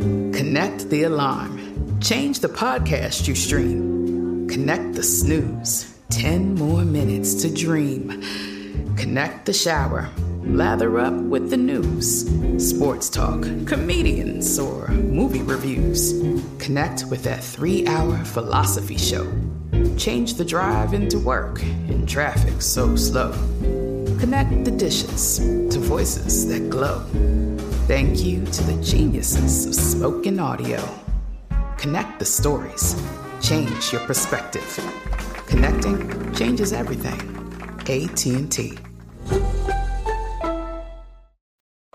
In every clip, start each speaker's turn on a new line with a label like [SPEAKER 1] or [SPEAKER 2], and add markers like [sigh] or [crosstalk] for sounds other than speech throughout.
[SPEAKER 1] Connect the alarm. Change the podcast you stream. Connect the snooze. 10 more minutes to dream. Connect the shower. Lather up with the news. Sports talk, comedians, or movie reviews. Connect with that three hour philosophy show. Change the drive into work in traffic so slow. Connect the dishes to voices that glow. Thank you to the geniuses of spoken audio. Connect the stories. Change your perspective. Connecting changes everything. AT&T.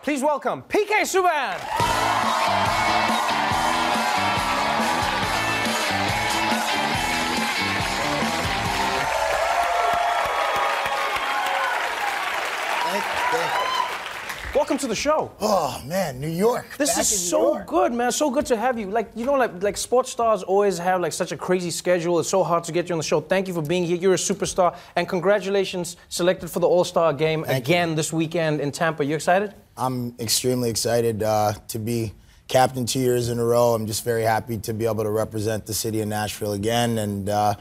[SPEAKER 2] Please welcome PK Subban. Welcome to the show.
[SPEAKER 3] Oh man, New York.
[SPEAKER 2] This
[SPEAKER 3] Back
[SPEAKER 2] is so
[SPEAKER 3] York.
[SPEAKER 2] good, man. So good to have you. Like you know, like like sports stars always have like such a crazy schedule. It's so hard to get you on the show. Thank you for being here. You're a superstar, and congratulations, selected for the All Star game
[SPEAKER 3] Thank you.
[SPEAKER 2] again this weekend in Tampa. You excited?
[SPEAKER 3] I'm extremely excited uh, to be captain two years in a row. I'm just very happy to be able to represent the city of Nashville again, and uh,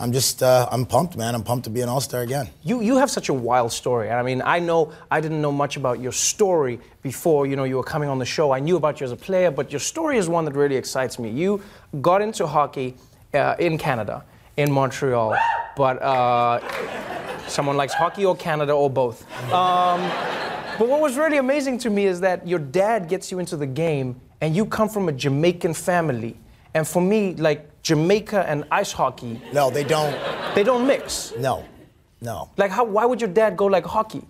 [SPEAKER 3] I'm just uh, I'm pumped, man. I'm pumped to be an All Star again.
[SPEAKER 2] You you have such a wild story. I mean, I know I didn't know much about your story before you know you were coming on the show. I knew about you as a player, but your story is one that really excites me. You got into hockey uh, in Canada, in Montreal, but uh, someone likes hockey or Canada or both. Um, but what was really amazing to me is that your dad gets you into the game, and you come from a Jamaican family. And for me, like Jamaica and ice hockey,
[SPEAKER 3] No, they don't.
[SPEAKER 2] they don't mix.
[SPEAKER 3] No, no.
[SPEAKER 2] Like, how? Why would your dad go like hockey?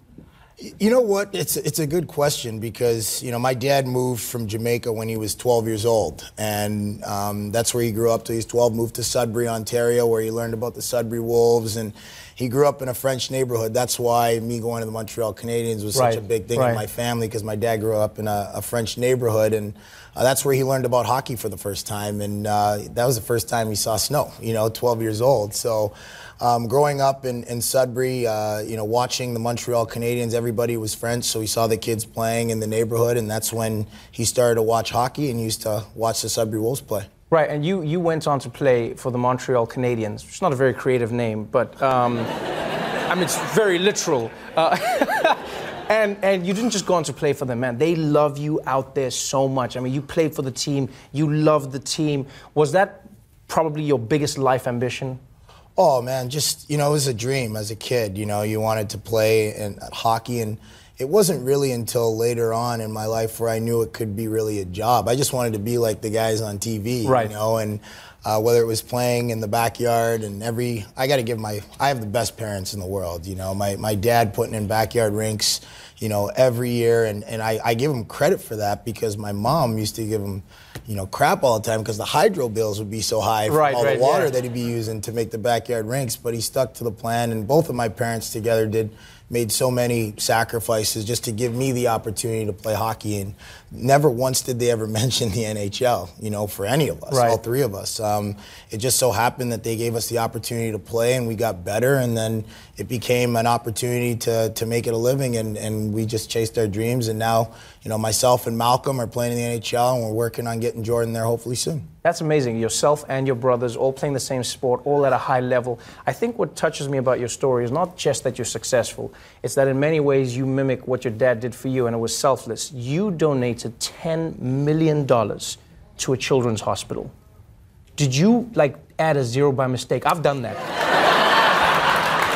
[SPEAKER 3] You know what? It's it's a good question because you know my dad moved from Jamaica when he was 12 years old, and um, that's where he grew up. Till he was 12, moved to Sudbury, Ontario, where he learned about the Sudbury Wolves, and he grew up in a French neighborhood. That's why me going to the Montreal Canadiens was such a big thing
[SPEAKER 2] right.
[SPEAKER 3] in my family because my dad grew up in a, a French neighborhood, and uh, that's where he learned about hockey for the first time, and uh, that was the first time he saw snow. You know, 12 years old, so. Um, growing up in, in Sudbury, uh, you know, watching the Montreal Canadiens, everybody was French, so he saw the kids playing in the neighborhood, and that's when he started to watch hockey and used to watch the Sudbury Wolves play.
[SPEAKER 2] Right, and you, you went on to play for the Montreal Canadiens, which is not a very creative name, but um, I mean, it's very literal. Uh, [laughs] and, and you didn't just go on to play for them, man. They love you out there so much. I mean, you played for the team, you loved the team. Was that probably your biggest life ambition?
[SPEAKER 3] Oh man, just you know, it was a dream as a kid. You know, you wanted to play in hockey, and it wasn't really until later on in my life where I knew it could be really a job. I just wanted to be like the guys on TV,
[SPEAKER 2] Right.
[SPEAKER 3] you know, and uh, whether it was playing in the backyard and every, I got to give my, I have the best parents in the world. You know, my my dad putting in backyard rinks, you know, every year, and and I, I give him credit for that because my mom used to give him, you know, crap all the time because the hydro bills would be so high from
[SPEAKER 2] Right,
[SPEAKER 3] all
[SPEAKER 2] right,
[SPEAKER 3] the water
[SPEAKER 2] yeah.
[SPEAKER 3] that he'd be using to make the backyard rinks, but he stuck to the plan. And both of my parents together did made so many sacrifices just to give me the opportunity to play hockey. And never once did they ever [laughs] mention the NHL, you know, for any of us,
[SPEAKER 2] Right.
[SPEAKER 3] all three of us. Um, it just so happened that they gave us the opportunity to play, and we got better. And then it became an opportunity to to make it a living, and and we just chased our dreams. And now, you know, myself and Malcolm are playing in the NHL, and we're working on getting Jordan there hopefully soon.
[SPEAKER 2] That's amazing. Yourself and your brothers all playing the same sport, all at a high level. I think what touches me about your story is not just that you're successful, it's that in many ways you mimic what your dad did for you, and it was selfless. You donated $10 million to a children's hospital. Did you like add a zero by mistake? I've done that. [laughs]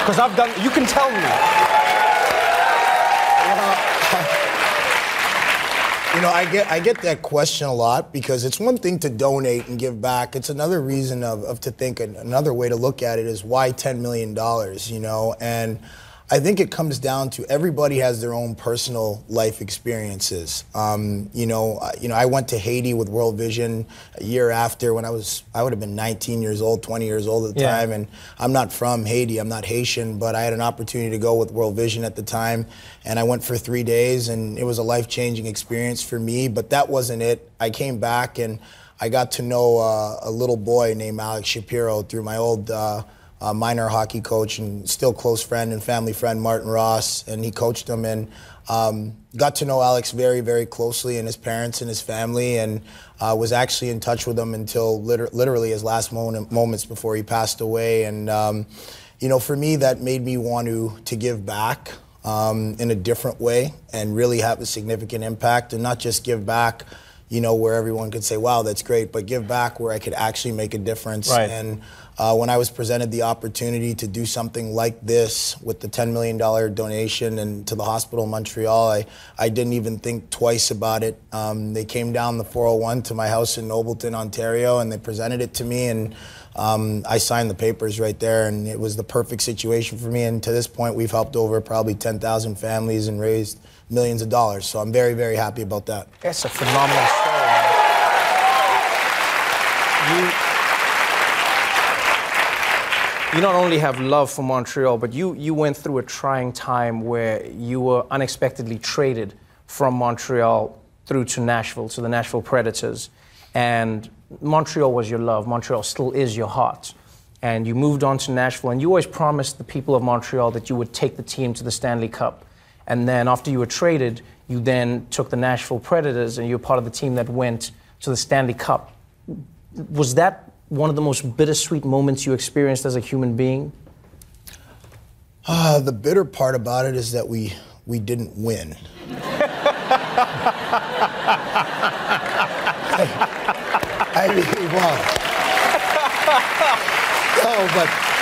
[SPEAKER 2] Because I've done, you can tell me.
[SPEAKER 3] Know, I get I get that question a lot because it's one thing to donate and give back. It's another reason of, of to think another way to look at it is why ten million dollars, you know, and I think it comes down to everybody has their own personal life experiences. Um, you know, you know, I went to Haiti with World Vision a year after when I was I would have been 19 years old, 20 years old at the yeah. time, and I'm not from Haiti. I'm not Haitian, but I had an opportunity to go with World Vision at the time, and I went for three days, and it was a life changing experience for me. But that wasn't it. I came back and I got to know uh, a little boy named Alex Shapiro through my old. Uh, uh, minor hockey coach and still close friend and family friend Martin Ross, and he coached him and um, got to know Alex very, very closely and his parents and his family, and uh, was actually in touch with him until liter- literally his last moment, moments before he passed away. And um, you know, for me, that made me want to to give back um, in a different way and really have a significant impact, and not just give back you know, where everyone could say, wow, that's great, but give back where I could actually make a difference.
[SPEAKER 2] Right.
[SPEAKER 3] And uh, when I was presented the opportunity to do something like this with the $10 million donation and to the hospital in Montreal, I, I didn't even think twice about it. Um, they came down the 401 to my house in Nobleton, Ontario, and they presented it to me, and um, I signed the papers right there, and it was the perfect situation for me. And to this point, we've helped over probably 10,000 families and raised millions of dollars. So I'm very, very happy about that.
[SPEAKER 2] That's a phenomenal story. You you not only have love for Montreal, but you, you went through a trying time where you were unexpectedly traded from Montreal through to Nashville, to the Nashville Predators. And Montreal was your love. Montreal still is your heart. And you moved on to Nashville, and you always promised the people of Montreal that you would take the team to the Stanley Cup. And then after you were traded, you then took the Nashville Predators, and you're part of the team that went to the Stanley Cup. Was that one of the most bittersweet moments you experienced as a human being?
[SPEAKER 3] Uh, the bitter part about it is that we we didn't win. I mean, well, no, but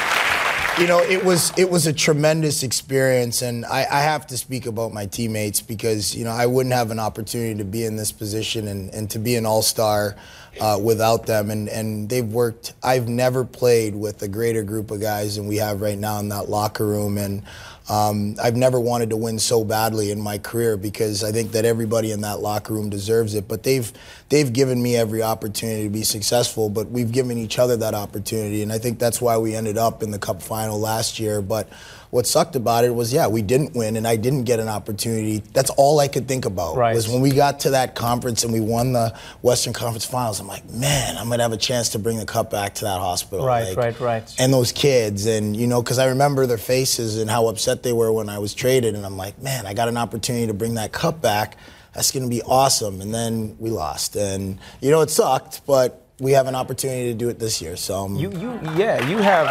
[SPEAKER 3] you know, it was it was a tremendous experience, and I, I, have to speak about my teammates because you know I wouldn't have an opportunity to be in this position and, and to be an all star uh, without them. And, and they've worked, I've never played with a greater group of guys than we have right now in that locker room. And um, I've never wanted to win so badly in my career because I think that everybody in that locker room deserves it. But they've, they've given me every opportunity to be successful, but we've given each other that opportunity. And I think that's why we ended up in the cup final last year. But what sucked about it was, yeah, we didn't win, and I didn't get an opportunity. That's all I could think about.
[SPEAKER 2] Right.
[SPEAKER 3] Was when we got to that conference and we won the Western Conference Finals. I'm like, man, I'm gonna have a chance to bring the cup back to that hospital.
[SPEAKER 2] Right,
[SPEAKER 3] like,
[SPEAKER 2] right, right.
[SPEAKER 3] And those kids, and you know, because I remember their faces and how upset they were when I was traded, and I'm like, man, I got an opportunity to bring that cup back. That's gonna be awesome. And then we lost, and you know, it sucked, but we have an opportunity to do it this year. So
[SPEAKER 2] you, you, yeah, you have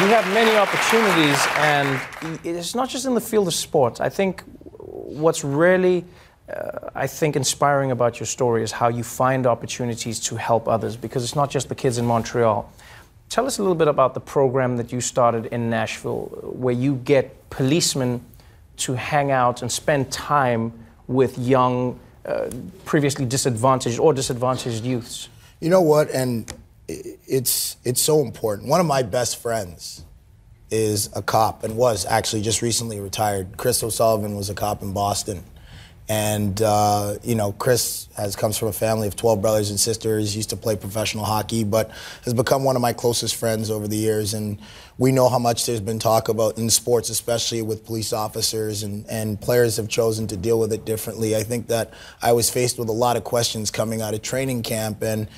[SPEAKER 2] you have many opportunities, and it's not just in the field of sports. I think what's really, uh, I think, inspiring about your story is how you find opportunities to help others, because it's not just the kids in Montreal. Tell us a little bit about the program that you started in Nashville, where you get policemen to hang out and spend time with young, uh, previously disadvantaged or disadvantaged youths.
[SPEAKER 3] You know what? And it's it's so important. One of my best friends is a cop and was actually just recently retired. Chris O'Sullivan was a cop in Boston, and uh, you know Chris has comes from a family of twelve brothers and sisters. Used to play professional hockey, but has become one of my closest friends over the years. And we know how much there's been talk about in sports, especially with police officers and, and players have chosen to deal with it differently. I think that I was faced with a lot of questions coming out of training camp and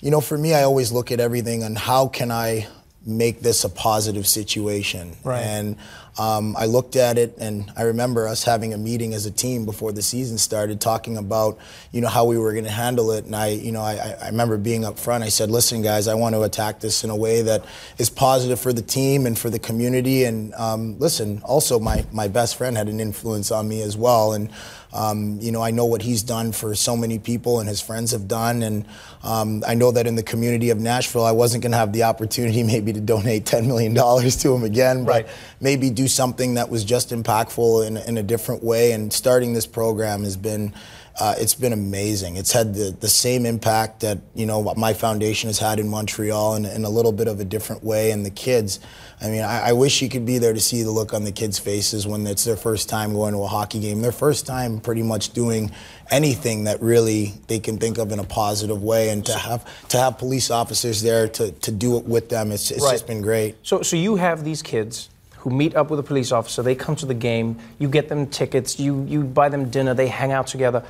[SPEAKER 3] you know, for me, I always look at everything on how can I make this a positive situation.
[SPEAKER 2] Right.
[SPEAKER 3] And um, I looked at it, and I remember us having a meeting as a team before the season started, talking about you know how we were going to handle it. And I, you know, I, I remember being up front. I said, "Listen, guys, I want to attack this in a way that is positive for the team and for the community. And um, listen, also my my best friend had an influence on me as well, and." Um, you know, I know what he's done for so many people and his friends have done. And um, I know that in the community of Nashville, I wasn't going to have the opportunity [laughs] maybe to donate $10 million to him again, but
[SPEAKER 2] right.
[SPEAKER 3] maybe do do something that was just impactful in, in a different way. And starting this program has been uh, it's been amazing. It's had the, the same impact that you know my foundation has had in Montreal in, in a little bit of a different way. And the kids, I mean, I, I, wish you could be there to see the look on the kids' faces when it's their first time going to a hockey game, their first time pretty much doing anything that really they can think of in a positive way. And to have to have police officers there to, to do it with them, it's, it's right. just been great.
[SPEAKER 2] So so you have these kids who meet up with a police officer. They come to the game. You get them tickets. You you buy them dinner. They hang out together.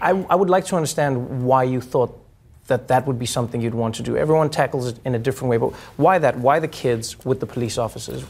[SPEAKER 2] I, I, would like to understand why you thought that that would be something you'd want to do. Everyone tackles it in a different way, but why that? Why the kids with the police officers?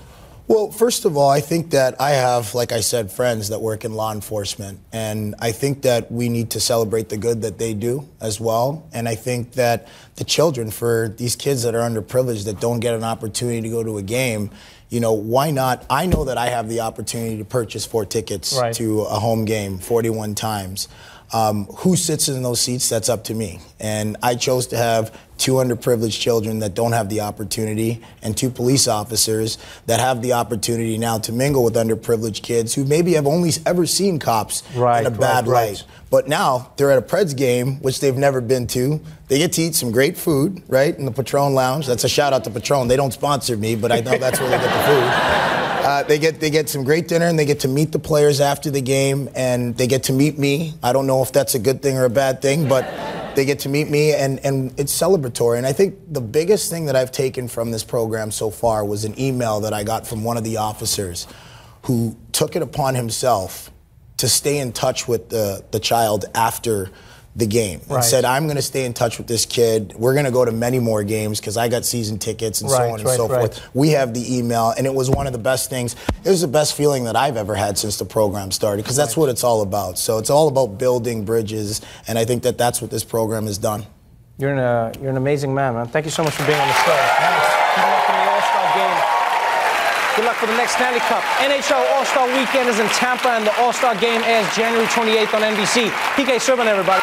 [SPEAKER 3] Well, first of all, I think that I have, like I said, friends that work in law enforcement. And I think that we need to celebrate the good that they do as well. And I think that the children, for these kids that are underprivileged, that don't get an opportunity to go to a game, you know, why not? I know that I have the opportunity to purchase four tickets right. to a home game 41 times. Um, who sits in those seats? That's up to me. And I chose to have two underprivileged children that don't have the opportunity, and two police officers that have the opportunity now to mingle with underprivileged kids who maybe have only ever seen cops right, in a bad right, light. Right. But now they're at a Preds game, which they've never been to. They get to eat some great food, right, in the Patron Lounge. That's a shout out to Patron. They don't sponsor me, but I know that's where they get the food. [laughs] Uh, they get they get some great dinner and they get to meet the players after the game and they get to meet me. I don't know if that's a good thing or a bad thing, but they get to meet me and, and it's celebratory. And I think the biggest thing that I've taken from this program so far was an email that I got from one of the officers who took it upon himself to stay in touch with the, the child after the game and right. said, I'm going to stay in touch with this kid. We're going to go to many more games because I got season tickets and right, so on and right, so forth. We have the email, and it was one of the best things. It was the best feeling that I've ever had since the program started because that's what it's all about. So it's all about building bridges, and I think that that's what this program has done.
[SPEAKER 2] You're an, uh, you're an amazing man, man. Thank you so much for being on the show. Good luck for the next Stanley Cup. NHL All Star Weekend is in Tampa, and the All Star Game airs January 28th on NBC. PK Subban, everybody.